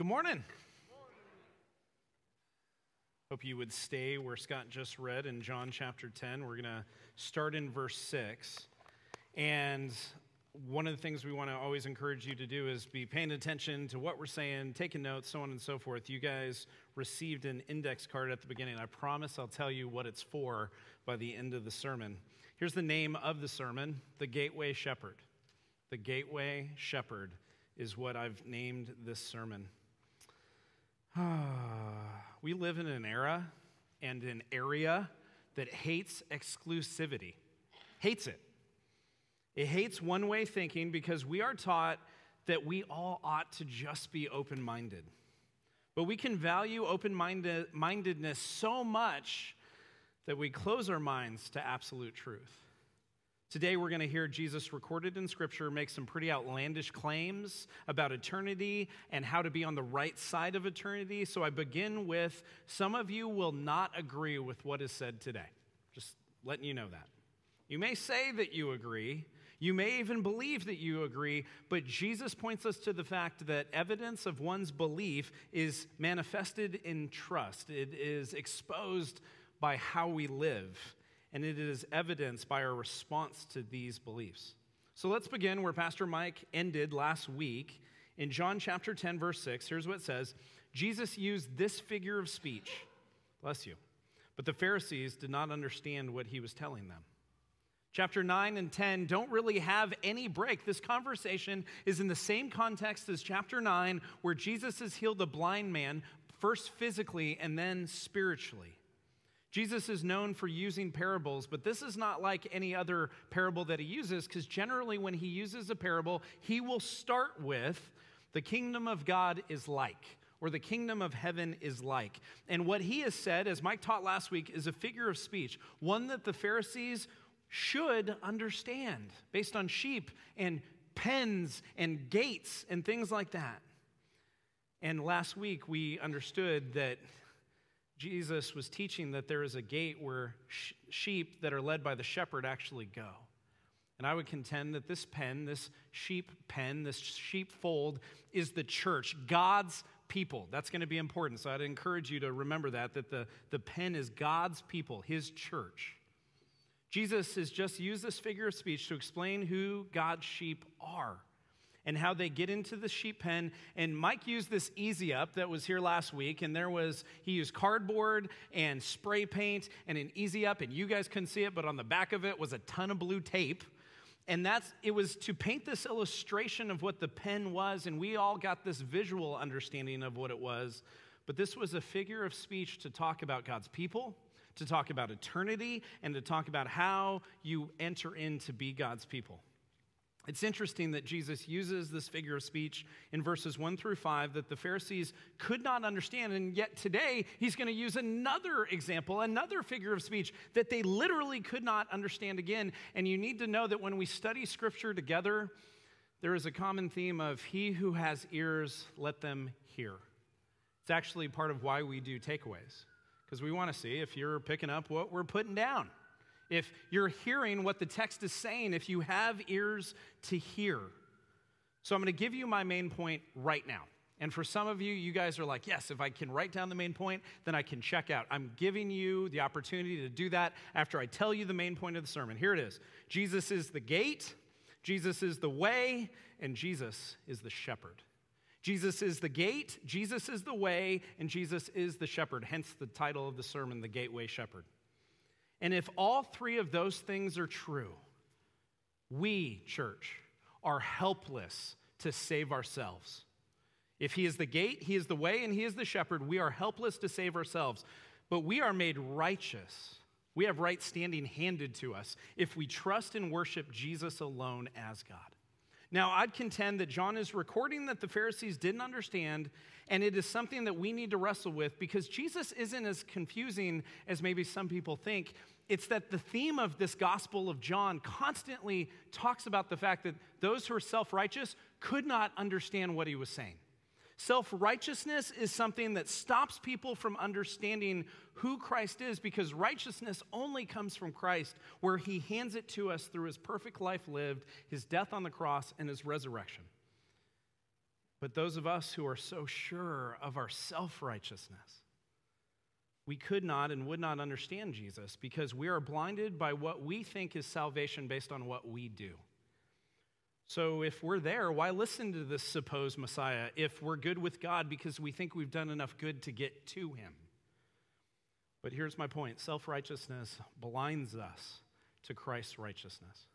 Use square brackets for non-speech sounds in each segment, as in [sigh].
Good morning. Hope you would stay where Scott just read in John chapter 10. We're going to start in verse 6. And one of the things we want to always encourage you to do is be paying attention to what we're saying, taking notes, so on and so forth. You guys received an index card at the beginning. I promise I'll tell you what it's for by the end of the sermon. Here's the name of the sermon The Gateway Shepherd. The Gateway Shepherd is what I've named this sermon. [sighs] we live in an era and an area that hates exclusivity, hates it. It hates one way thinking because we are taught that we all ought to just be open minded. But we can value open mindedness so much that we close our minds to absolute truth. Today, we're going to hear Jesus recorded in Scripture make some pretty outlandish claims about eternity and how to be on the right side of eternity. So I begin with some of you will not agree with what is said today. Just letting you know that. You may say that you agree, you may even believe that you agree, but Jesus points us to the fact that evidence of one's belief is manifested in trust, it is exposed by how we live and it is evidenced by our response to these beliefs. So let's begin where Pastor Mike ended last week. In John chapter 10, verse 6, here's what it says Jesus used this figure of speech. Bless you. But the Pharisees did not understand what he was telling them. Chapter 9 and 10 don't really have any break. This conversation is in the same context as chapter 9, where Jesus has healed a blind man, first physically and then spiritually. Jesus is known for using parables, but this is not like any other parable that he uses, because generally, when he uses a parable, he will start with the kingdom of God is like, or the kingdom of heaven is like. And what he has said, as Mike taught last week, is a figure of speech, one that the Pharisees should understand based on sheep and pens and gates and things like that. And last week, we understood that Jesus was teaching that there is a gate where sh- sheep that are led by the shepherd actually go. And I would contend that this pen, this sheep pen, this sheepfold is the church, God's people. That's going to be important. So I'd encourage you to remember that, that the, the pen is God's people, his church. Jesus has just used this figure of speech to explain who God's sheep are and how they get into the sheep pen. And Mike used this easy up that was here last week, and there was, he used cardboard and spray paint and an easy up, and you guys couldn't see it, but on the back of it was a ton of blue tape. And that's, it was to paint this illustration of what the pen was, and we all got this visual understanding of what it was. But this was a figure of speech to talk about God's people, to talk about eternity, and to talk about how you enter in to be God's people. It's interesting that Jesus uses this figure of speech in verses 1 through 5 that the Pharisees could not understand. And yet today, he's going to use another example, another figure of speech that they literally could not understand again. And you need to know that when we study scripture together, there is a common theme of he who has ears, let them hear. It's actually part of why we do takeaways, because we want to see if you're picking up what we're putting down if you're hearing what the text is saying, if you have ears to hear. So I'm going to give you my main point right now. And for some of you, you guys are like, yes, if I can write down the main point, then I can check out. I'm giving you the opportunity to do that after I tell you the main point of the sermon. Here it is Jesus is the gate, Jesus is the way, and Jesus is the shepherd. Jesus is the gate, Jesus is the way, and Jesus is the shepherd. Hence the title of the sermon, The Gateway Shepherd. And if all three of those things are true, we, church, are helpless to save ourselves. If He is the gate, He is the way, and He is the shepherd, we are helpless to save ourselves. But we are made righteous. We have right standing handed to us if we trust and worship Jesus alone as God. Now, I'd contend that John is recording that the Pharisees didn't understand, and it is something that we need to wrestle with because Jesus isn't as confusing as maybe some people think. It's that the theme of this Gospel of John constantly talks about the fact that those who are self righteous could not understand what he was saying. Self righteousness is something that stops people from understanding who Christ is because righteousness only comes from Christ, where he hands it to us through his perfect life lived, his death on the cross, and his resurrection. But those of us who are so sure of our self righteousness, we could not and would not understand Jesus because we are blinded by what we think is salvation based on what we do. So, if we're there, why listen to this supposed Messiah if we're good with God because we think we've done enough good to get to him? But here's my point self righteousness blinds us to Christ's righteousness.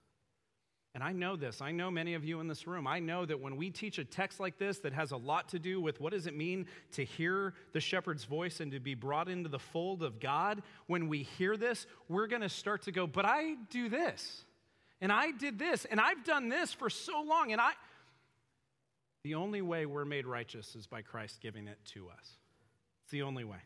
And I know this. I know many of you in this room. I know that when we teach a text like this that has a lot to do with what does it mean to hear the shepherd's voice and to be brought into the fold of God, when we hear this, we're going to start to go, "But I do this." And I did this, and I've done this for so long, and I The only way we're made righteous is by Christ giving it to us. It's the only way.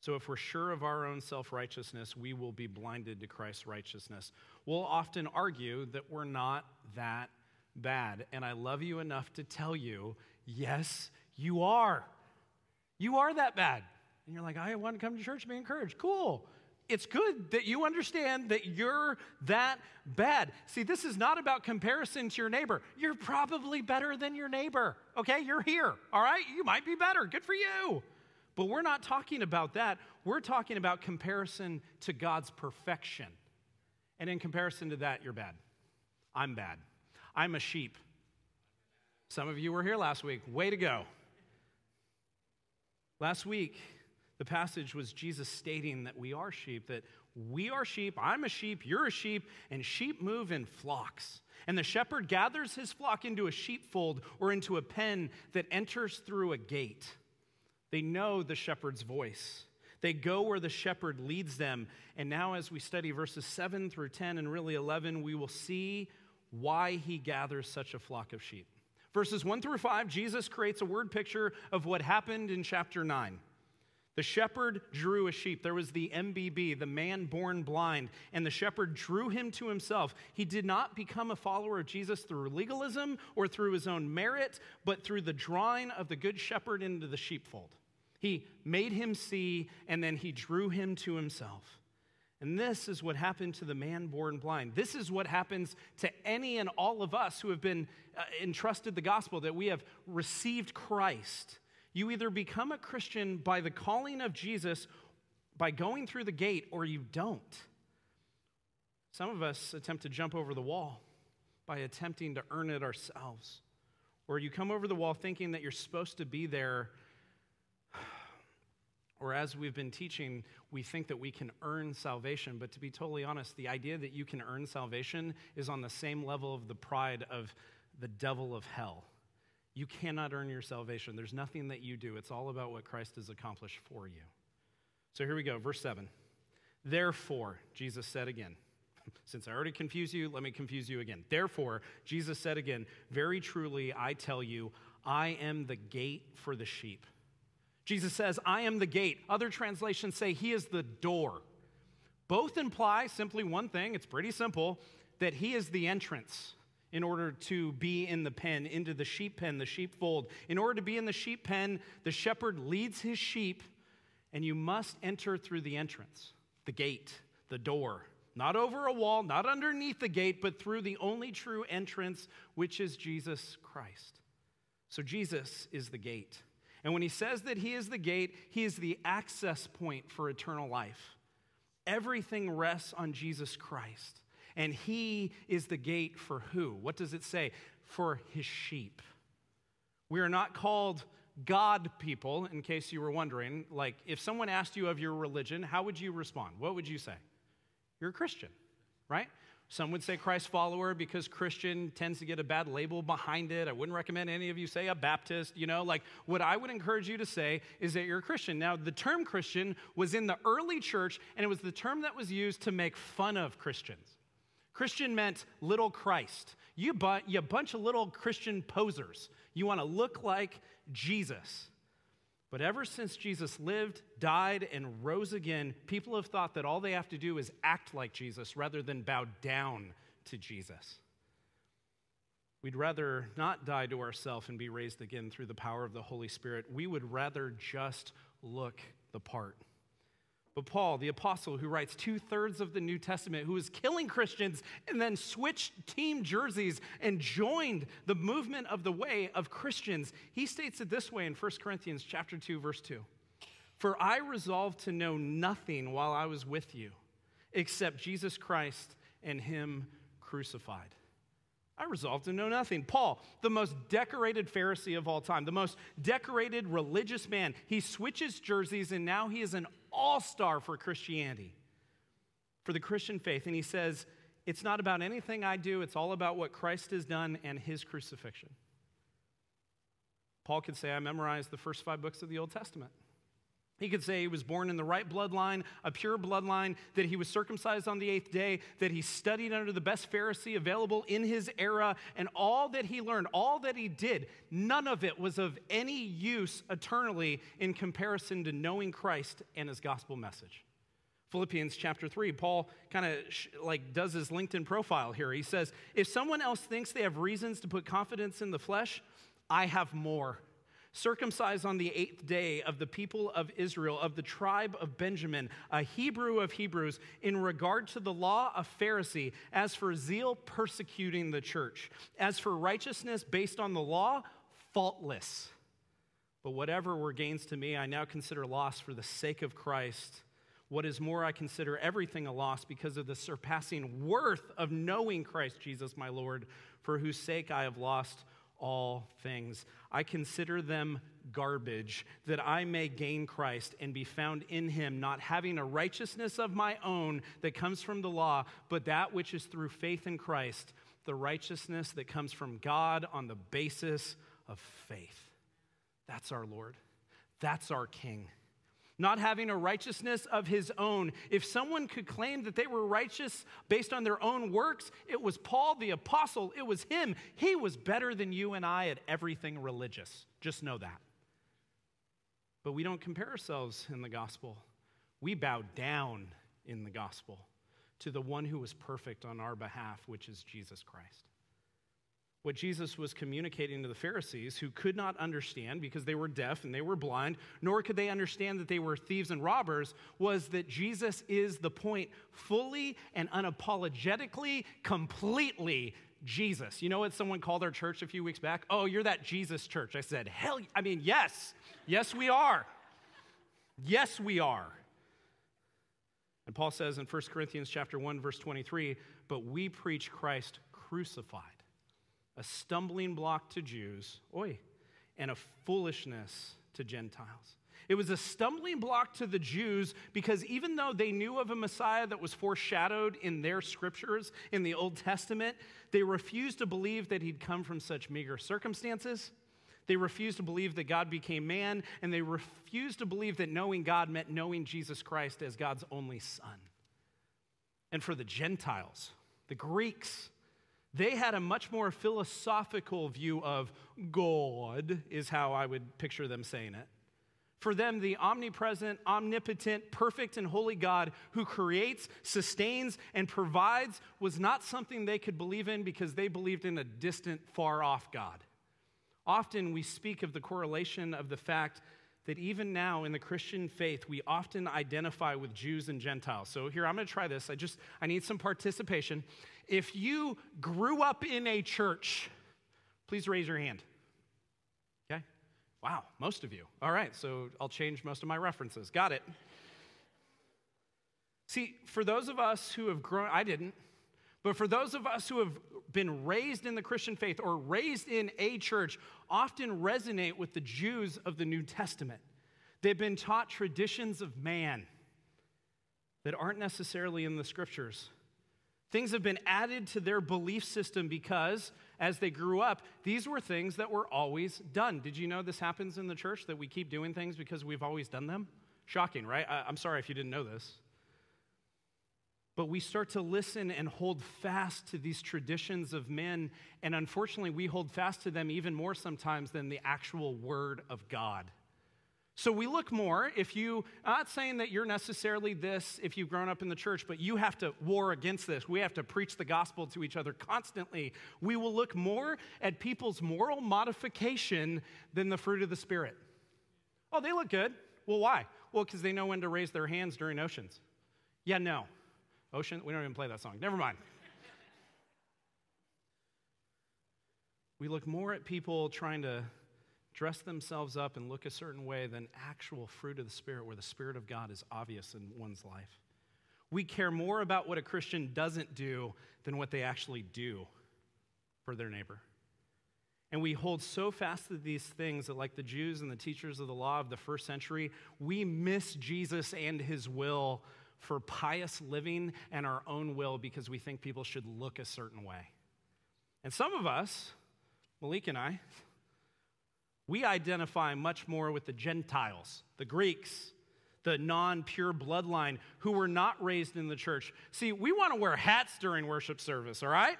So, if we're sure of our own self righteousness, we will be blinded to Christ's righteousness. We'll often argue that we're not that bad. And I love you enough to tell you, yes, you are. You are that bad. And you're like, I want to come to church and be encouraged. Cool. It's good that you understand that you're that bad. See, this is not about comparison to your neighbor. You're probably better than your neighbor, okay? You're here, all right? You might be better. Good for you. But we're not talking about that. We're talking about comparison to God's perfection. And in comparison to that, you're bad. I'm bad. I'm a sheep. Some of you were here last week. Way to go. Last week, the passage was Jesus stating that we are sheep, that we are sheep, I'm a sheep, you're a sheep, and sheep move in flocks. And the shepherd gathers his flock into a sheepfold or into a pen that enters through a gate. They know the shepherd's voice. They go where the shepherd leads them. And now, as we study verses 7 through 10 and really 11, we will see why he gathers such a flock of sheep. Verses 1 through 5, Jesus creates a word picture of what happened in chapter 9. The shepherd drew a sheep. There was the MBB, the man born blind, and the shepherd drew him to himself. He did not become a follower of Jesus through legalism or through his own merit, but through the drawing of the good shepherd into the sheepfold. He made him see, and then he drew him to himself. And this is what happened to the man born blind. This is what happens to any and all of us who have been uh, entrusted the gospel, that we have received Christ. You either become a Christian by the calling of Jesus, by going through the gate, or you don't. Some of us attempt to jump over the wall by attempting to earn it ourselves. Or you come over the wall thinking that you're supposed to be there. Or as we've been teaching, we think that we can earn salvation. But to be totally honest, the idea that you can earn salvation is on the same level of the pride of the devil of hell. You cannot earn your salvation. There's nothing that you do. It's all about what Christ has accomplished for you. So here we go, verse 7. Therefore, Jesus said again, [laughs] since I already confused you, let me confuse you again. Therefore, Jesus said again, Very truly, I tell you, I am the gate for the sheep. Jesus says, I am the gate. Other translations say, He is the door. Both imply simply one thing, it's pretty simple, that He is the entrance in order to be in the pen, into the sheep pen, the sheepfold. In order to be in the sheep pen, the shepherd leads his sheep, and you must enter through the entrance, the gate, the door. Not over a wall, not underneath the gate, but through the only true entrance, which is Jesus Christ. So Jesus is the gate. And when he says that he is the gate, he is the access point for eternal life. Everything rests on Jesus Christ and he is the gate for who? What does it say? For his sheep. We are not called God people, in case you were wondering. Like, if someone asked you of your religion, how would you respond? What would you say? You're a Christian, right? Some would say Christ follower because Christian tends to get a bad label behind it. I wouldn't recommend any of you say a Baptist, you know, like what I would encourage you to say is that you're a Christian. Now, the term Christian was in the early church and it was the term that was used to make fun of Christians. Christian meant little Christ. You, bu- you bunch of little Christian posers. You want to look like Jesus. But ever since Jesus lived, died, and rose again, people have thought that all they have to do is act like Jesus rather than bow down to Jesus. We'd rather not die to ourselves and be raised again through the power of the Holy Spirit. We would rather just look the part. But Paul, the apostle who writes two thirds of the New Testament, who was killing Christians and then switched team jerseys and joined the movement of the way of Christians, he states it this way in 1 Corinthians chapter 2, verse 2. For I resolved to know nothing while I was with you except Jesus Christ and Him crucified. I resolved to know nothing. Paul, the most decorated Pharisee of all time, the most decorated religious man, he switches jerseys and now he is an all star for Christianity, for the Christian faith. And he says, It's not about anything I do, it's all about what Christ has done and his crucifixion. Paul could say, I memorized the first five books of the Old Testament. He could say he was born in the right bloodline, a pure bloodline, that he was circumcised on the eighth day, that he studied under the best Pharisee available in his era, and all that he learned, all that he did, none of it was of any use eternally in comparison to knowing Christ and his gospel message. Philippians chapter 3, Paul kind of sh- like does his LinkedIn profile here. He says, "If someone else thinks they have reasons to put confidence in the flesh, I have more." Circumcised on the eighth day of the people of Israel, of the tribe of Benjamin, a Hebrew of Hebrews, in regard to the law, a Pharisee, as for zeal, persecuting the church, as for righteousness based on the law, faultless. But whatever were gains to me, I now consider loss for the sake of Christ. What is more, I consider everything a loss because of the surpassing worth of knowing Christ Jesus my Lord, for whose sake I have lost all things. I consider them garbage, that I may gain Christ and be found in him, not having a righteousness of my own that comes from the law, but that which is through faith in Christ, the righteousness that comes from God on the basis of faith. That's our Lord. That's our King not having a righteousness of his own. If someone could claim that they were righteous based on their own works, it was Paul the apostle, it was him. He was better than you and I at everything religious. Just know that. But we don't compare ourselves in the gospel. We bow down in the gospel to the one who was perfect on our behalf, which is Jesus Christ what Jesus was communicating to the Pharisees, who could not understand because they were deaf and they were blind, nor could they understand that they were thieves and robbers, was that Jesus is the point fully and unapologetically, completely Jesus. You know what someone called our church a few weeks back? Oh, you're that Jesus church. I said, hell, I mean, yes, yes, we are. Yes, we are. And Paul says in 1 Corinthians chapter 1 verse 23, but we preach Christ crucified a stumbling block to Jews, oi, and a foolishness to Gentiles. It was a stumbling block to the Jews because even though they knew of a Messiah that was foreshadowed in their scriptures in the Old Testament, they refused to believe that he'd come from such meager circumstances. They refused to believe that God became man, and they refused to believe that knowing God meant knowing Jesus Christ as God's only Son. And for the Gentiles, the Greeks, they had a much more philosophical view of God, is how I would picture them saying it. For them, the omnipresent, omnipotent, perfect, and holy God who creates, sustains, and provides was not something they could believe in because they believed in a distant, far off God. Often we speak of the correlation of the fact that even now in the Christian faith, we often identify with Jews and Gentiles. So here, I'm going to try this. I just, I need some participation. If you grew up in a church, please raise your hand. Okay? Wow, most of you. All right, so I'll change most of my references. Got it. See, for those of us who have grown, I didn't, but for those of us who have been raised in the Christian faith or raised in a church, often resonate with the Jews of the New Testament. They've been taught traditions of man that aren't necessarily in the scriptures. Things have been added to their belief system because, as they grew up, these were things that were always done. Did you know this happens in the church that we keep doing things because we've always done them? Shocking, right? I, am sorry if you didn't know this. But we start to listen and hold fast to these traditions of men, and unfortunately, we hold fast to them even more sometimes than the actual Word of God. So we look more if you, I'm not saying that you're necessarily this if you've grown up in the church, but you have to war against this. We have to preach the gospel to each other constantly. We will look more at people's moral modification than the fruit of the Spirit. Oh, they look good. Well, why? Well, because they know when to raise their hands during oceans. Yeah, no. Ocean, we don't even play that song. Never mind. we look more at people trying to dress themselves up and look a certain way than actual fruit of the Spirit, where the Spirit of God is obvious in one's life. We care more about what a Christian doesn't do than what they actually do for their neighbor. And we hold so fast to these things that, like the Jews and the teachers of the law of the first century, we miss Jesus and his will for pious living and our own will because we think people should look a certain way. And some of us, Malik and I, we identify much more with the Gentiles, the Greeks, the non pure bloodline who were not raised in the church. See, we want to wear hats during worship service, all right?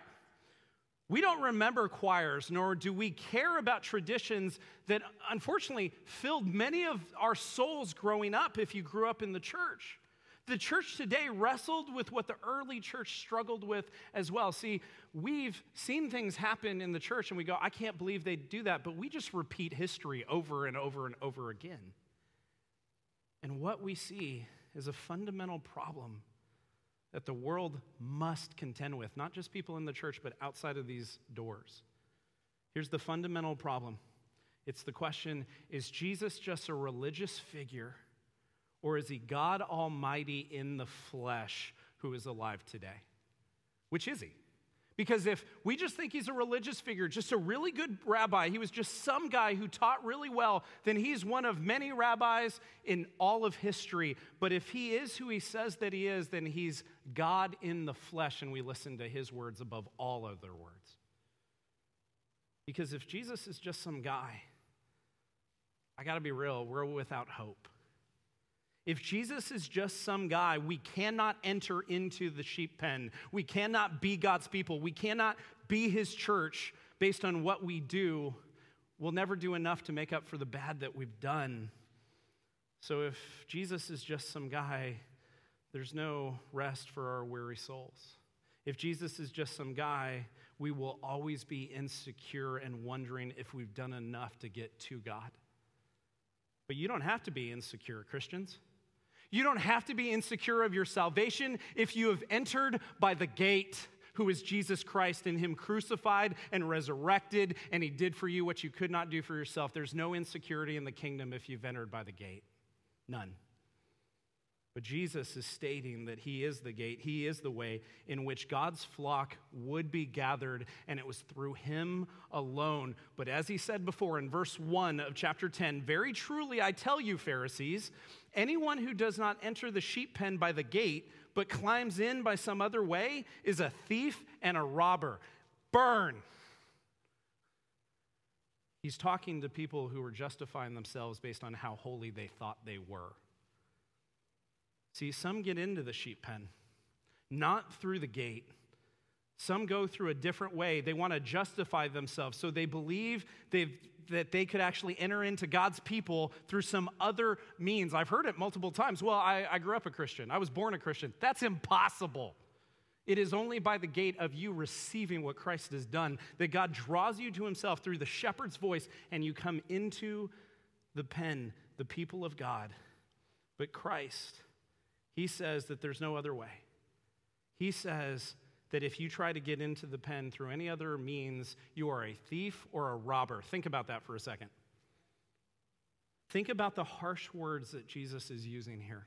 We don't remember choirs, nor do we care about traditions that unfortunately filled many of our souls growing up if you grew up in the church. The church today wrestled with what the early church struggled with as well. See, we've seen things happen in the church and we go, I can't believe they do that, but we just repeat history over and over and over again. And what we see is a fundamental problem that the world must contend with, not just people in the church, but outside of these doors. Here's the fundamental problem it's the question is Jesus just a religious figure? Or is he God Almighty in the flesh who is alive today? Which is he? Because if we just think he's a religious figure, just a really good rabbi, he was just some guy who taught really well, then he's one of many rabbis in all of history. But if he is who he says that he is, then he's God in the flesh, and we listen to his words above all other words. Because if Jesus is just some guy, I got to be real, we're without hope. If Jesus is just some guy, we cannot enter into the sheep pen. We cannot be God's people. We cannot be his church based on what we do. We'll never do enough to make up for the bad that we've done. So if Jesus is just some guy, there's no rest for our weary souls. If Jesus is just some guy, we will always be insecure and wondering if we've done enough to get to God. But you don't have to be insecure, Christians. You don't have to be insecure of your salvation if you have entered by the gate, who is Jesus Christ, and Him crucified and resurrected, and He did for you what you could not do for yourself. There's no insecurity in the kingdom if you've entered by the gate. None. But Jesus is stating that He is the gate, He is the way in which God's flock would be gathered, and it was through Him alone. But as He said before in verse 1 of chapter 10, very truly I tell you, Pharisees, anyone who does not enter the sheep pen by the gate, but climbs in by some other way, is a thief and a robber. Burn. He's talking to people who were justifying themselves based on how holy they thought they were. See, some get into the sheep pen, not through the gate. Some go through a different way. They want to justify themselves. So they believe that they could actually enter into God's people through some other means. I've heard it multiple times. Well, I, I grew up a Christian, I was born a Christian. That's impossible. It is only by the gate of you receiving what Christ has done that God draws you to himself through the shepherd's voice and you come into the pen, the people of God. But Christ, he says that there's no other way. He says that if you try to get into the pen through any other means, you are a thief or a robber. Think about that for a second. Think about the harsh words that Jesus is using here.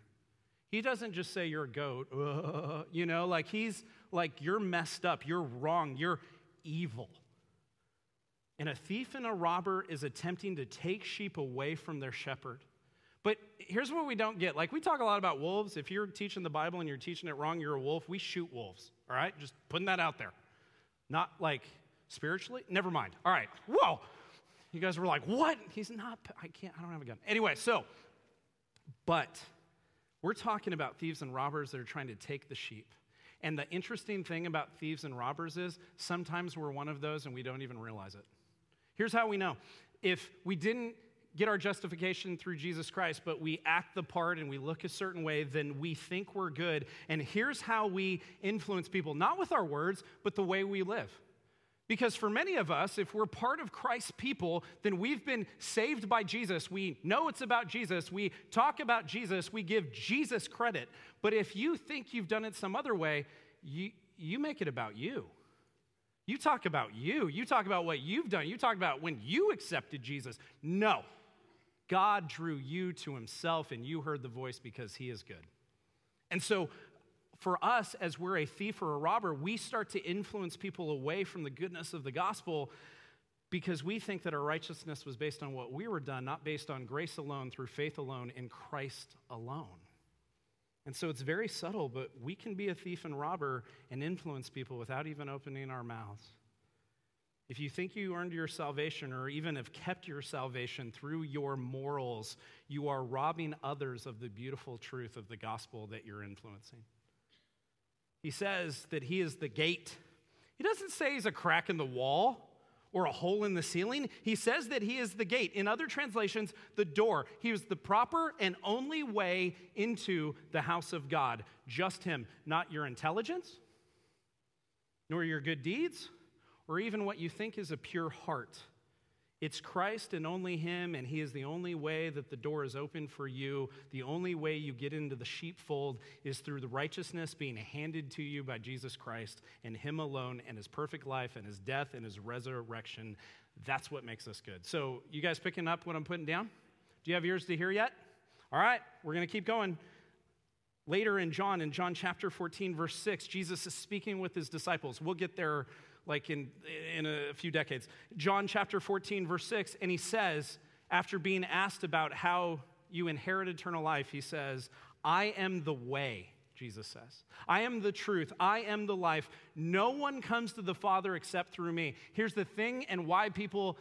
He doesn't just say you're a goat, uh, [laughs] you know, like he's like you're messed up, you're wrong, you're evil. And a thief and a robber is attempting to take sheep away from their shepherd. But here's what we don't get. Like, we talk a lot about wolves. If you're teaching the Bible and you're teaching it wrong, you're a wolf. We shoot wolves, all right? Just putting that out there. Not like spiritually. Never mind. All right. Whoa. You guys were like, what? He's not, I can't, I don't have a gun. Anyway, so, but we're talking about thieves and robbers that are trying to take the sheep. And the interesting thing about thieves and robbers is sometimes we're one of those and we don't even realize it. Here's how we know. If we didn't get our justification through Jesus Christ, but we act the part and we look a certain way, then we think we're good. And here's how we influence people not with our words, but the way we live. Because for many of us, if we're part of Christ's people, then we've been saved by Jesus. We know it's about Jesus. We talk about Jesus. We give Jesus credit. But if you think you've done it some other way, you, you make it about you. You talk about you. You talk about what you've done. You talk about when you accepted Jesus. No. God drew you to himself and you heard the voice because he is good. And so for us, as we're a thief or a robber, we start to influence people away from the goodness of the gospel because we think that our righteousness was based on what we were done, not based on grace alone, through faith alone, in Christ alone. And so it's very subtle, but we can be a thief and robber and influence people without even opening our mouths. If you think you earned your salvation or even have kept your salvation through your morals, you are robbing others of the beautiful truth of the gospel that you're influencing. He says that he is the gate. He doesn't say he's a crack in the wall or a hole in the ceiling. He says that he is the gate. In other translations, the door. He was the proper and only way into the house of God. Just him, not your intelligence, nor your good deeds, or even what you think is a pure heart. It's Christ and only Him, and He is the only way that the door is open for you. The only way you get into the sheepfold is through the righteousness being handed to you by Jesus Christ and Him alone and His perfect life and His death and His resurrection. That's what makes us good. So, you guys picking up what I'm putting down? Do you have ears to hear yet? All right, we're going to keep going. Later in John, in John chapter 14, verse 6, Jesus is speaking with his disciples. We'll get there like in, in a few decades. John chapter 14, verse 6, and he says, after being asked about how you inherit eternal life, he says, I am the way, Jesus says. I am the truth. I am the life. No one comes to the Father except through me. Here's the thing and why people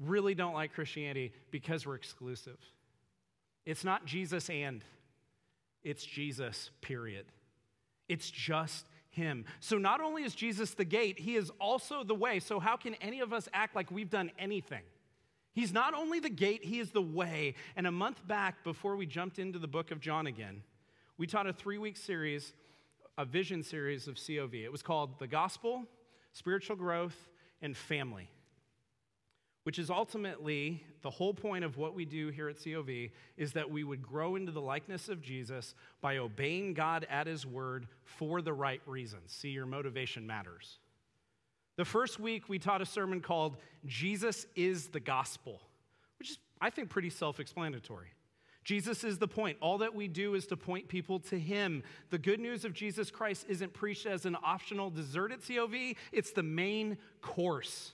really don't like Christianity because we're exclusive. It's not Jesus and, it's Jesus, period. It's just him. So not only is Jesus the gate, he is also the way. So how can any of us act like we've done anything? He's not only the gate, he is the way. And a month back, before we jumped into the book of John again, we taught a three week series, a vision series of COV. It was called The Gospel, Spiritual Growth, and Family which is ultimately the whole point of what we do here at COV, is that we would grow into the likeness of Jesus by obeying God at His word for the right reasons. See, your motivation matters. The first week, we taught a sermon called Jesus is the Gospel, which is, I think, pretty self explanatory. Jesus is the point. All that we do is to point people to Him. The good news of Jesus Christ isn't preached as an optional dessert at COV, it's the main course.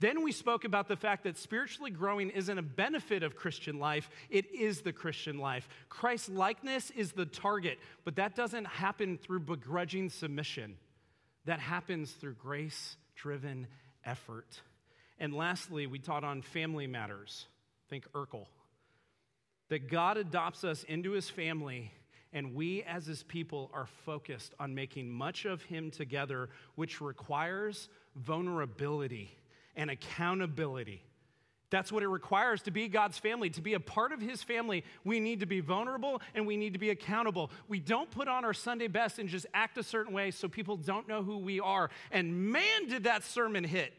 Then we spoke about the fact that spiritually growing isn't a benefit of Christian life, it is the Christian life. Christ likeness is the target, but that doesn't happen through begrudging submission. That happens through grace driven effort. And lastly, we taught on family matters. Think Urkel. That God adopts us into his family, and we as his people are focused on making much of him together, which requires vulnerability and accountability. That's what it requires to be God's family. To be a part of His family, we need to be vulnerable and we need to be accountable. We don't put on our Sunday best and just act a certain way so people don't know who we are. And man, did that sermon hit.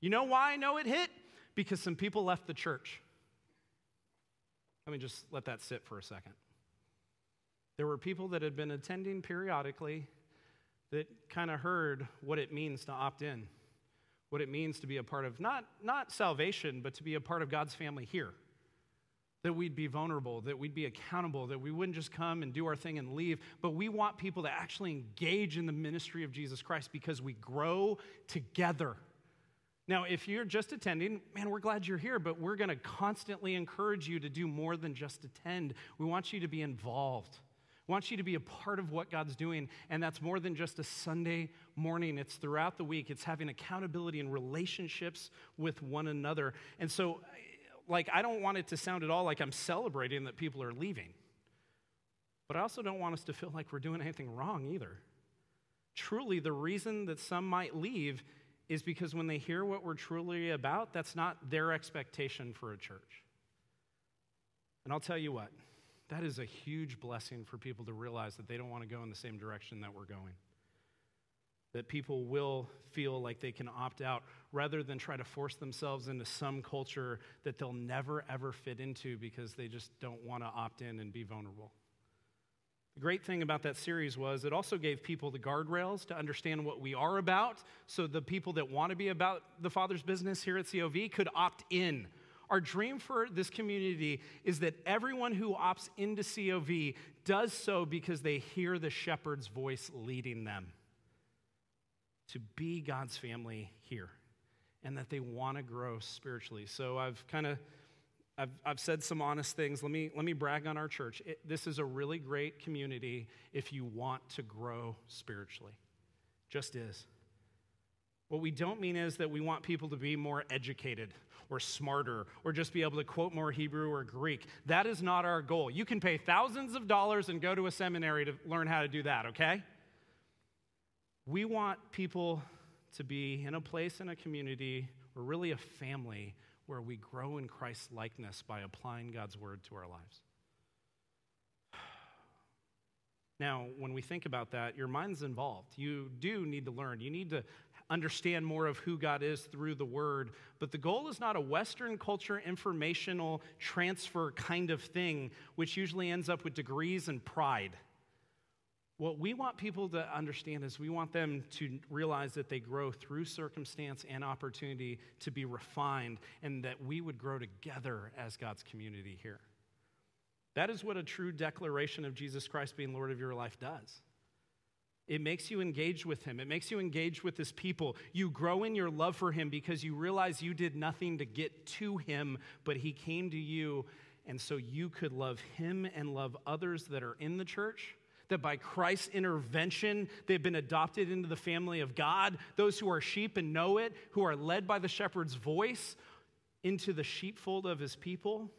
You know why I know it hit? Because some people left the church. Let me just let that sit for a second. There were people that had been attending periodically that kind of heard what it means to opt in what it means to be a part of not, not salvation, but to be a part of God's family here. That we'd be vulnerable, that we'd be accountable, that we wouldn't just come and do our thing and leave, but we want people to actually engage in the ministry of Jesus Christ because we grow together. Now, if you're just attending, man, we're glad you're here, but we're going to constantly encourage you to do more than just attend. We want you to be involved wants you to be a part of what God's doing. And that's more than just a Sunday morning, it's throughout the week. It's having accountability and relationships with one another. And so, like, I don't want it to sound at all like I'm celebrating that people are leaving. But I also don't want us to feel like we're doing anything wrong either. Truly, the reason that some might leave is because when they hear what we're truly about, that's not their expectation for a church. And I'll tell you what, that is a huge blessing for people to realize that they don't want to go in the same direction that we're going. that people will feel like they can opt out rather than try to force themselves into some culture that they'll never ever fit into because they just don't want to opt in and be vulnerable. The great thing about that series was it also gave people the guardrails to understand what we are about so the people that want to be about the Father's business here at COV could opt in. Our dream for this community is that everyone who opts into COV does so because they hear the shepherd's voice leading them to be God's family here and that they want to grow spiritually. So I've kind of I've, I've said some honest things. Let me, let me brag on our church. It, this is a really great community if you want to grow spiritually. Just is. What we don't mean is that we want people to be more educated or smarter or just be able to quote more Hebrew or Greek. That is not our goal. You can pay thousands of dollars and go to a seminary to learn how to do that, okay? We want people to be in a place in a community or really a family where we grow in Christ's likeness by applying God's word to our lives. [sighs] Now, when we think about that, your mind's involved. You do need to learn. You need to understand more of who God is through the word. But the goal is not a Western culture informational transfer kind of thing, which usually ends up with degrees and pride. What we want people to understand is we want them to realize that they grow through circumstance and opportunity to be refined, and that we would grow together as God's community here. That is what a true declaration of Jesus Christ being Lord of your life does. It makes you engage with him. It makes you engage with his people. You grow in your love for him because you realize you did nothing to get to him, but he came to you. And so you could love him and love others that are in the church that by Christ's intervention, they've been adopted into the family of God. Those who are sheep and know it, who are led by the shepherd's voice into the sheepfold of his people.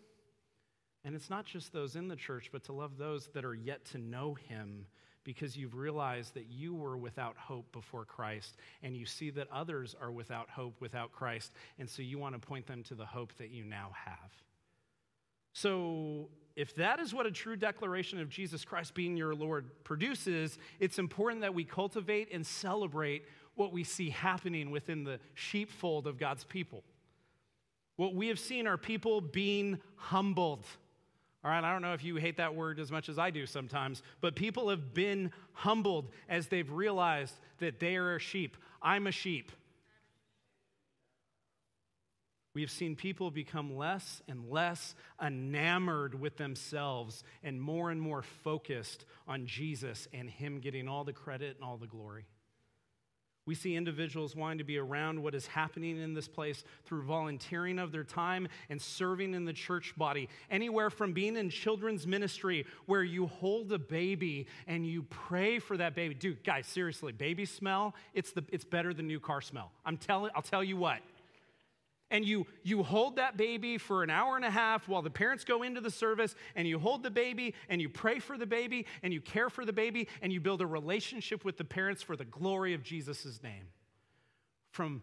And it's not just those in the church, but to love those that are yet to know him because you've realized that you were without hope before Christ and you see that others are without hope without Christ. And so you want to point them to the hope that you now have. So if that is what a true declaration of Jesus Christ being your Lord produces, it's important that we cultivate and celebrate what we see happening within the sheepfold of God's people. What we have seen are people being humbled. All right, I don't know if you hate that word as much as I do sometimes, but people have been humbled as they've realized that they are a sheep. I'm a sheep. We have seen people become less and less enamored with themselves and more and more focused on Jesus and Him getting all the credit and all the glory. We see individuals wanting to be around what is happening in this place through volunteering of their time and serving in the church body. Anywhere from being in children's ministry where you hold a baby and you pray for that baby. Dude, guys, seriously, baby smell, it's, the, it's better than new car smell. I'm telling, I'll tell you what and you you hold that baby for an hour and a half while the parents go into the service and you hold the baby and you pray for the baby and you care for the baby and you build a relationship with the parents for the glory of Jesus' name. From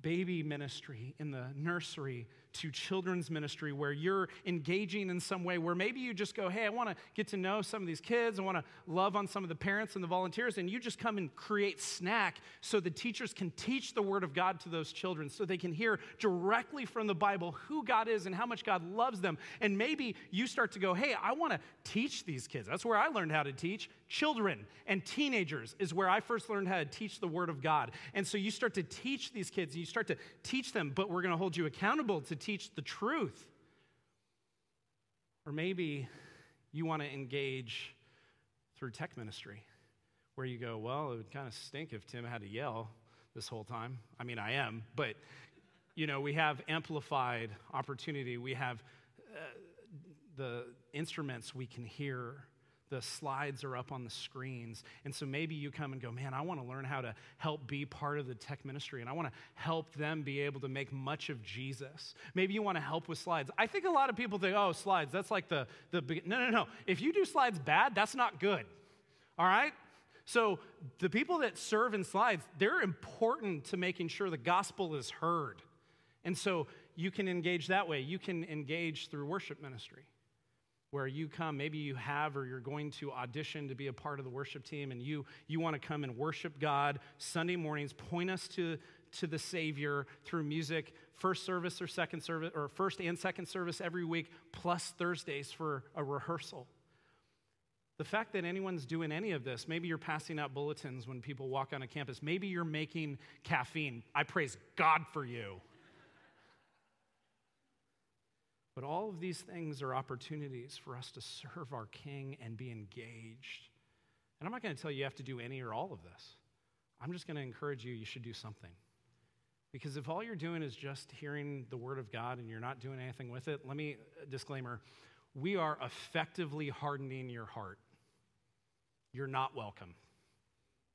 baby ministry in the nursery to children's ministry where you're engaging in some way where maybe you just go, hey, I want to get to know some of these kids. I want to love on some of the parents and the volunteers. And you just come and create snack so the teachers can teach the word of God to those children so they can hear directly from the Bible who God is and how much God loves them. And maybe you start to go, hey, I want to teach these kids. That's where I learned how to teach. Children and teenagers is where I first learned how to teach the word of God. And so you start to teach these kids, and you start to teach them, but we're going to hold you accountable to teach the truth. Or maybe you want to engage through tech ministry, where you go, well, it would kind of stink if Tim had to yell this whole time. I mean, I am, but you know, we have amplified opportunity. We have uh, the instruments we can hear the slides are up on the screens. And so maybe you come and go, man, I want to learn how to help be part of the tech ministry and I want to help them be able to make much of Jesus. Maybe you want to help with slides. I think a lot of people think, oh, slides, that's like the, the, no, no, no. If you do slides bad, that's not good. All right? So the people that serve in slides, they're important to making sure the gospel is heard. And so you can engage that way. You can engage through worship ministry. Where you come maybe you have or you're going to audition to be a part of the worship team and you you want to come and worship god sunday mornings point us to to the savior through music first service or second service or first and second service every week plus thursdays for a rehearsal. The fact that anyone's doing any of this maybe you're passing out bulletins when people walk on a campus maybe you're making caffeine. I praise god for you but all of these things are opportunities for us to serve our King and be engaged. And I'm not going to tell you you have to do any or all of this. I'm just going to encourage you, you should do something. Because if all you're doing is just hearing the word of God and you're not doing anything with it, let me, uh, disclaimer, we are effectively hardening your heart. You're not welcome.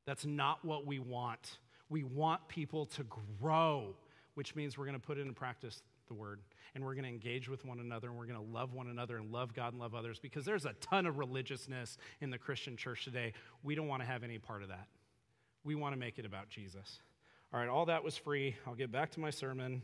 That's not what we want. We want people to grow, which means we're going to put into practice the word and we're going to engage with one another and we're going to love one another and love God and love others because there's a ton of religiousness in the Christian church today. We don't want to have any part of that. We want to make it about Jesus. All right, all that was free. I'll get back to my sermon.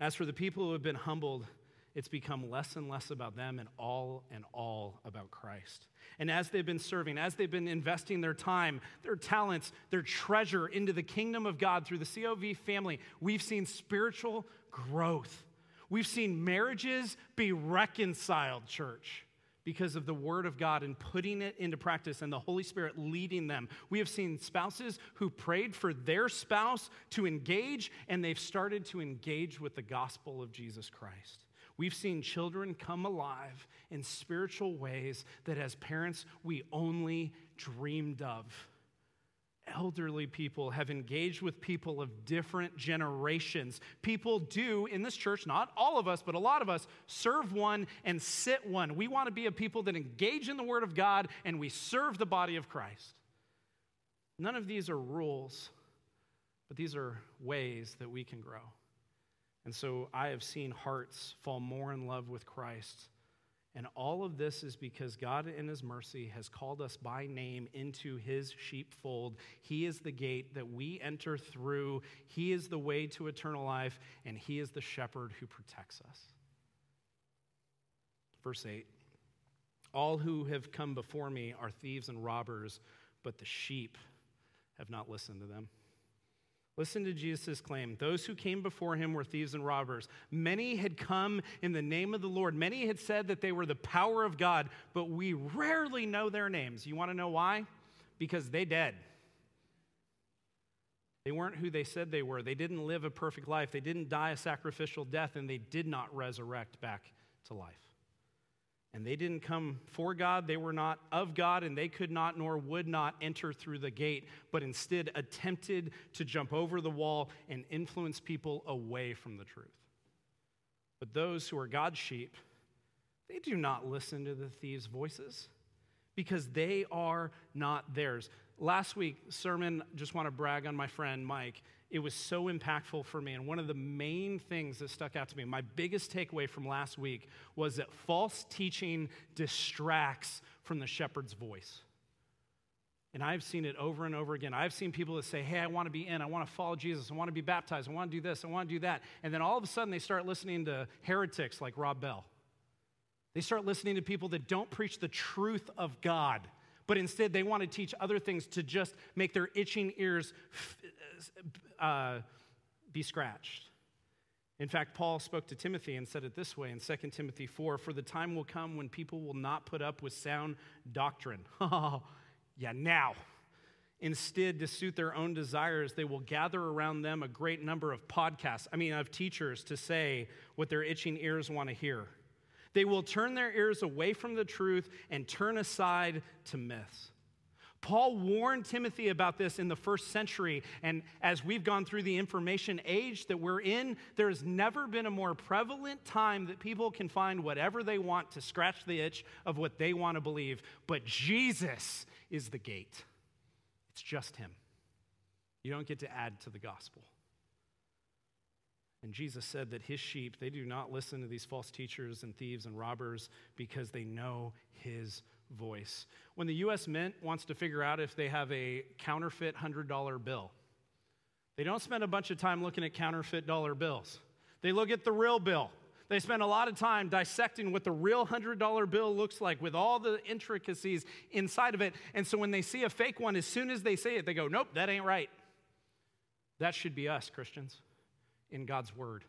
As for the people who have been humbled, it's become less and less about them and all and all about Christ. And as they've been serving, as they've been investing their time, their talents, their treasure into the kingdom of God through the COV family, we've seen spiritual growth. We've seen marriages be reconciled, church, because of the Word of God and putting it into practice and the Holy Spirit leading them. We have seen spouses who prayed for their spouse to engage, and they've started to engage with the gospel of Jesus Christ. We've seen children come alive in spiritual ways that as parents we only dreamed of elderly people have engaged with people of different generations. People do in this church, not all of us, but a lot of us, serve one and sit one. We want to be a people that engage in the Word of God and we serve the body of Christ. None of these are rules, but these are ways that we can grow. And so I have seen hearts fall more in love with Christ and all of this is because God, in His mercy, has called us by name into His sheepfold. He is the gate that we enter through, He is the way to eternal life, and He is the shepherd who protects us. Verse 8 All who have come before me are thieves and robbers, but the sheep have not listened to them. Listen to Jesus' claim. Those who came before him were thieves and robbers. Many had come in the name of the Lord. Many had said that they were the power of God, but we rarely know their names. You want to know why? Because they dead. They weren't who they said they were. They didn't live a perfect life. They didn't die a sacrificial death, and they did not resurrect back to life. And they didn't come for God, they were not of God, and they could not nor would not enter through the gate, but instead attempted to jump over the wall and influence people away from the truth. But those who are God's sheep, they do not listen to the thieves' voices because they are not theirs. Last week, sermon, just want to brag on my friend Mike it was so impactful for me. And one of the main things that stuck out to me, my biggest takeaway from last week, was that false teaching distracts from the shepherd's voice. And I've seen it over and over again. I've seen people that say, Hey, I want to be in. I want to follow Jesus. I want to be baptized. I want to do this. I want to do that. And then all of a sudden, they start listening to heretics like Rob Bell. They start listening to people that don't preach the truth of God, but instead they want to teach other things to just make their itching ears uh, be scratched. In fact, Paul spoke to Timothy and said it this way in 2 Timothy 4 For the time will come when people will not put up with sound doctrine. Oh, [laughs] yeah, now. Instead, to suit their own desires, they will gather around them a great number of podcasts, I mean, of teachers to say what their itching ears want to hear. They will turn their ears away from the truth and turn aside to myths. Paul warned Timothy about this in the first century. And as we've gone through the information age that we're in, there's never been a more prevalent time that people can find whatever they want to scratch the itch of what they want to believe. But Jesus is the gate, it's just Him. You don't get to add to the gospel. And Jesus said that his sheep, they do not listen to these false teachers and thieves and robbers because they know his voice. When the US Mint wants to figure out if they have a counterfeit $100 bill, they don't spend a bunch of time looking at counterfeit dollar bills. They look at the real bill. They spend a lot of time dissecting what the real $100 bill looks like with all the intricacies inside of it. And so when they see a fake one, as soon as they say it, they go, Nope, that ain't right. That should be us, Christians, in God's Word.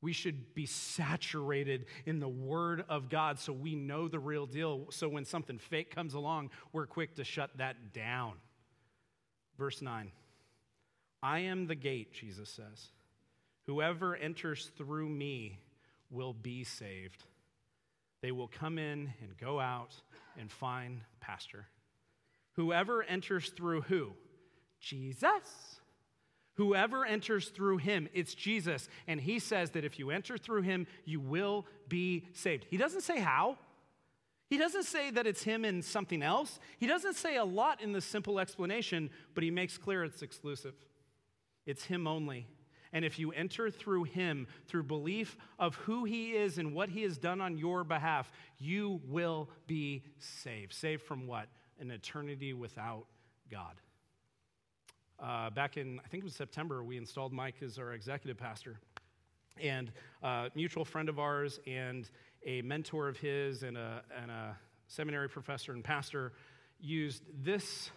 We should be saturated in the Word of God so we know the real deal. So when something fake comes along, we're quick to shut that down. Verse 9 I am the gate, Jesus says. Whoever enters through me will be saved. They will come in and go out and find pasture. Whoever enters through who? Jesus. Whoever enters through him, it's Jesus. And he says that if you enter through him, you will be saved. He doesn't say how. He doesn't say that it's him and something else. He doesn't say a lot in the simple explanation, but he makes clear it's exclusive. It's him only. And if you enter through him, through belief of who he is and what he has done on your behalf, you will be saved. Saved from what? An eternity without God. Uh, back in, I think it was September, we installed Mike as our executive pastor. And a mutual friend of ours and a mentor of his and a, and a seminary professor and pastor used this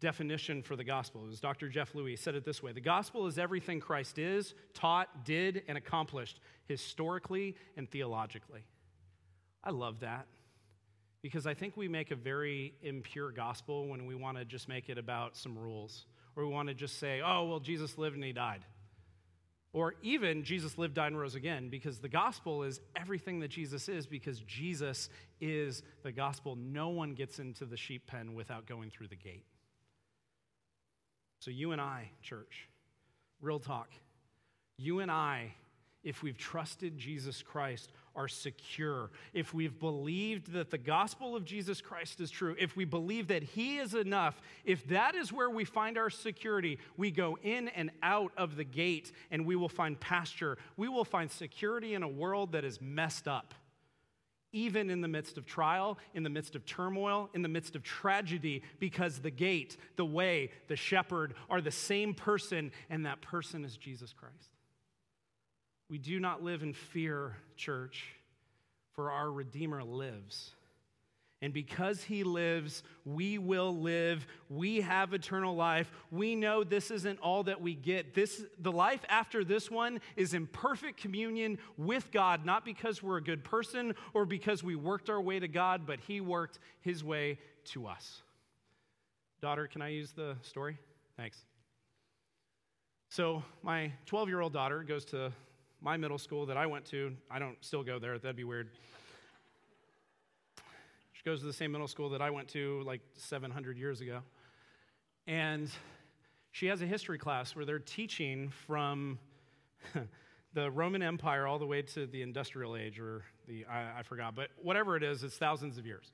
definition for the gospel. It was Dr. Jeff. He said it this way The gospel is everything Christ is, taught, did, and accomplished historically and theologically. I love that because I think we make a very impure gospel when we want to just make it about some rules or we want to just say, oh, well, Jesus lived and he died. Or even Jesus lived, died, and rose again, because the gospel is everything that Jesus is, because Jesus is the gospel. No one gets into the sheep pen without going through the gate. So, you and I, church, real talk, you and I if we've trusted Jesus Christ, are secure. If we've believed that the gospel of Jesus Christ is true, if we believe that He is enough, if that is where we find our security, we go in and out of the gate and we will find pasture. We will find security in a world that is messed up. Even in the midst of trial, in the midst of turmoil, in the midst of tragedy, because the gate, the way, the shepherd are the same person, and that person is Jesus Christ. We do not live in fear, church, for our Redeemer lives. And because he lives, we will live. We have eternal life. We know this isn't all that we get. This the life after this one is in perfect communion with God, not because we're a good person or because we worked our way to God, but he worked his way to us. Daughter, can I use the story? Thanks. So, my 12-year-old daughter goes to my middle school that I went to, I don't still go there, that'd be weird. She goes to the same middle school that I went to like 700 years ago. And she has a history class where they're teaching from [laughs] the Roman Empire all the way to the industrial age, or the, I, I forgot, but whatever it is, it's thousands of years.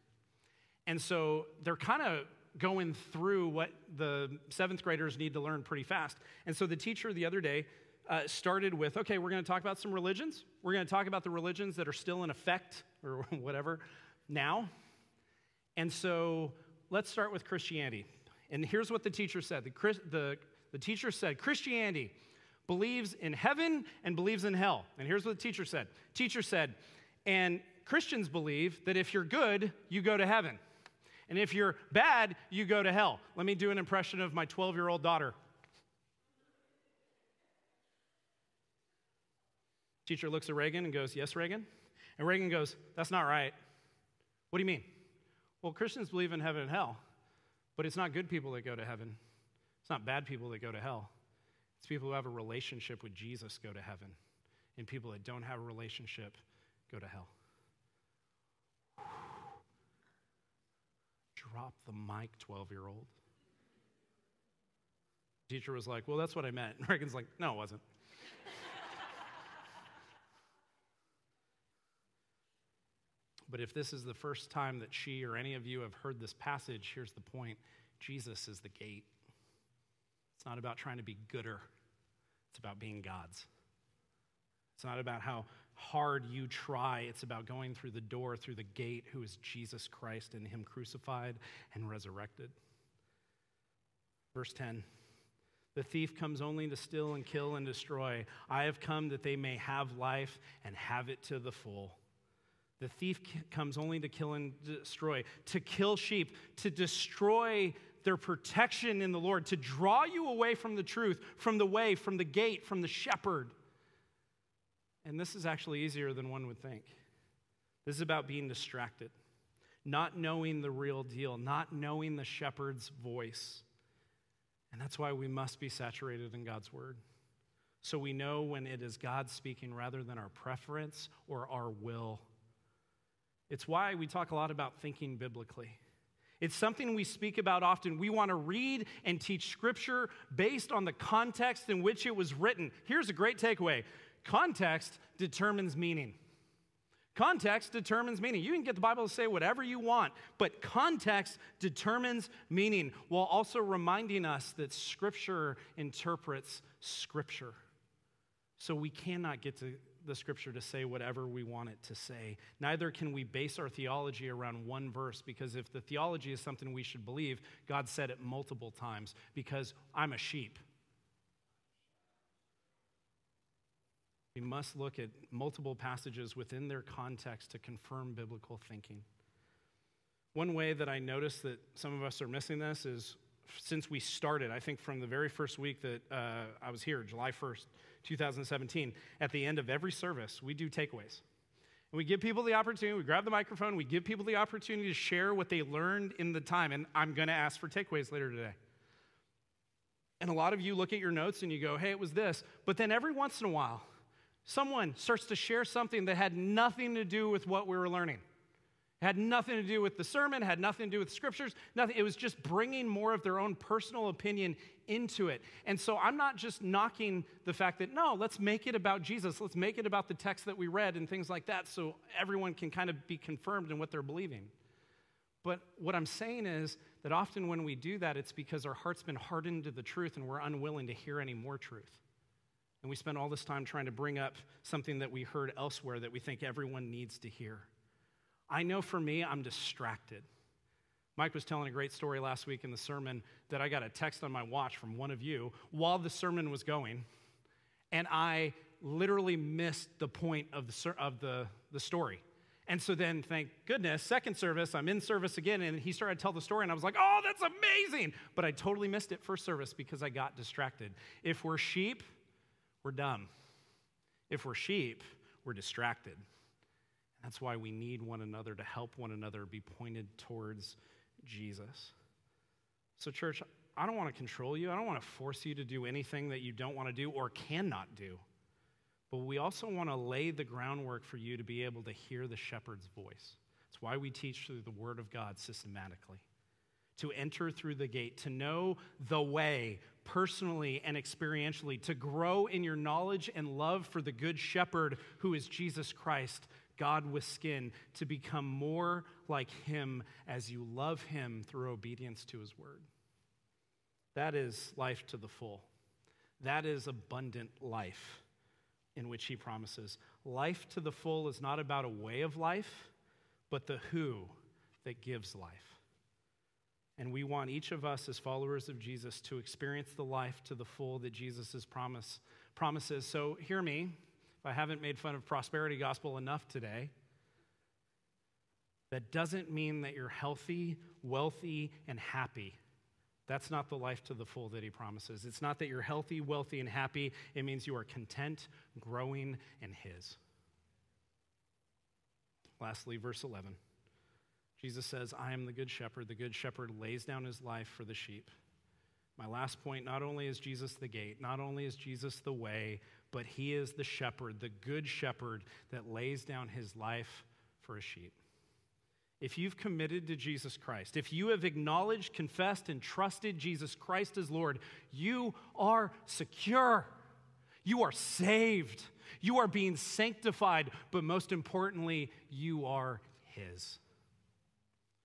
And so they're kind of going through what the seventh graders need to learn pretty fast. And so the teacher the other day uh, started with okay, we're going to talk about some religions. We're going to talk about the religions that are still in effect [laughs] or whatever now. And so let's start with Christianity. And here's what the teacher said the, the, the teacher said Christianity believes in heaven and believes in hell. And here's what the teacher said teacher said, and Christians believe that if you're good, you go to heaven. And if you're bad, you go to hell. Let me do an impression of my 12 year old daughter. Teacher looks at Reagan and goes, Yes, Reagan? And Reagan goes, That's not right. What do you mean? Well, Christians believe in heaven and hell, but it's not good people that go to heaven. It's not bad people that go to hell. It's people who have a relationship with Jesus go to heaven, and people that don't have a relationship go to hell. Drop the mic, 12 year old. Teacher was like, Well, that's what I meant. And [laughs] Reagan's like, No, it wasn't. But if this is the first time that she or any of you have heard this passage, here's the point Jesus is the gate. It's not about trying to be gooder, it's about being God's. It's not about how hard you try, it's about going through the door, through the gate, who is Jesus Christ and Him crucified and resurrected. Verse 10 The thief comes only to steal and kill and destroy. I have come that they may have life and have it to the full. The thief comes only to kill and destroy, to kill sheep, to destroy their protection in the Lord, to draw you away from the truth, from the way, from the gate, from the shepherd. And this is actually easier than one would think. This is about being distracted, not knowing the real deal, not knowing the shepherd's voice. And that's why we must be saturated in God's word. So we know when it is God speaking rather than our preference or our will. It's why we talk a lot about thinking biblically. It's something we speak about often. We want to read and teach scripture based on the context in which it was written. Here's a great takeaway context determines meaning. Context determines meaning. You can get the Bible to say whatever you want, but context determines meaning while also reminding us that Scripture interprets Scripture. So we cannot get to the Scripture to say whatever we want it to say. Neither can we base our theology around one verse because if the theology is something we should believe, God said it multiple times because I'm a sheep. We must look at multiple passages within their context to confirm biblical thinking. One way that I notice that some of us are missing this is since we started, I think from the very first week that uh, I was here, July 1st, 2017, at the end of every service, we do takeaways. And we give people the opportunity, we grab the microphone, we give people the opportunity to share what they learned in the time. And I'm going to ask for takeaways later today. And a lot of you look at your notes and you go, hey, it was this. But then every once in a while, someone starts to share something that had nothing to do with what we were learning. Had nothing to do with the sermon, had nothing to do with scriptures, nothing. It was just bringing more of their own personal opinion into it. And so I'm not just knocking the fact that, no, let's make it about Jesus. Let's make it about the text that we read and things like that so everyone can kind of be confirmed in what they're believing. But what I'm saying is that often when we do that, it's because our heart's been hardened to the truth and we're unwilling to hear any more truth. And we spend all this time trying to bring up something that we heard elsewhere that we think everyone needs to hear. I know for me, I'm distracted. Mike was telling a great story last week in the sermon that I got a text on my watch from one of you while the sermon was going, and I literally missed the point of the, of the, the story. And so then, thank goodness, second service, I'm in service again, and he started to tell the story, and I was like, oh, that's amazing. But I totally missed it first service because I got distracted. If we're sheep, we're dumb. If we're sheep, we're distracted. That's why we need one another to help one another be pointed towards Jesus. So, church, I don't want to control you. I don't want to force you to do anything that you don't want to do or cannot do. But we also want to lay the groundwork for you to be able to hear the shepherd's voice. That's why we teach through the Word of God systematically. To enter through the gate, to know the way personally and experientially, to grow in your knowledge and love for the Good Shepherd who is Jesus Christ, God with skin, to become more like Him as you love Him through obedience to His word. That is life to the full. That is abundant life in which He promises. Life to the full is not about a way of life, but the who that gives life. And we want each of us as followers of Jesus to experience the life to the full that Jesus' promise, promises. So hear me if I haven't made fun of prosperity gospel enough today, that doesn't mean that you're healthy, wealthy, and happy. That's not the life to the full that he promises. It's not that you're healthy, wealthy, and happy. It means you are content, growing in his. Lastly, verse 11. Jesus says, I am the good shepherd. The good shepherd lays down his life for the sheep. My last point not only is Jesus the gate, not only is Jesus the way, but he is the shepherd, the good shepherd that lays down his life for a sheep. If you've committed to Jesus Christ, if you have acknowledged, confessed, and trusted Jesus Christ as Lord, you are secure. You are saved. You are being sanctified, but most importantly, you are His.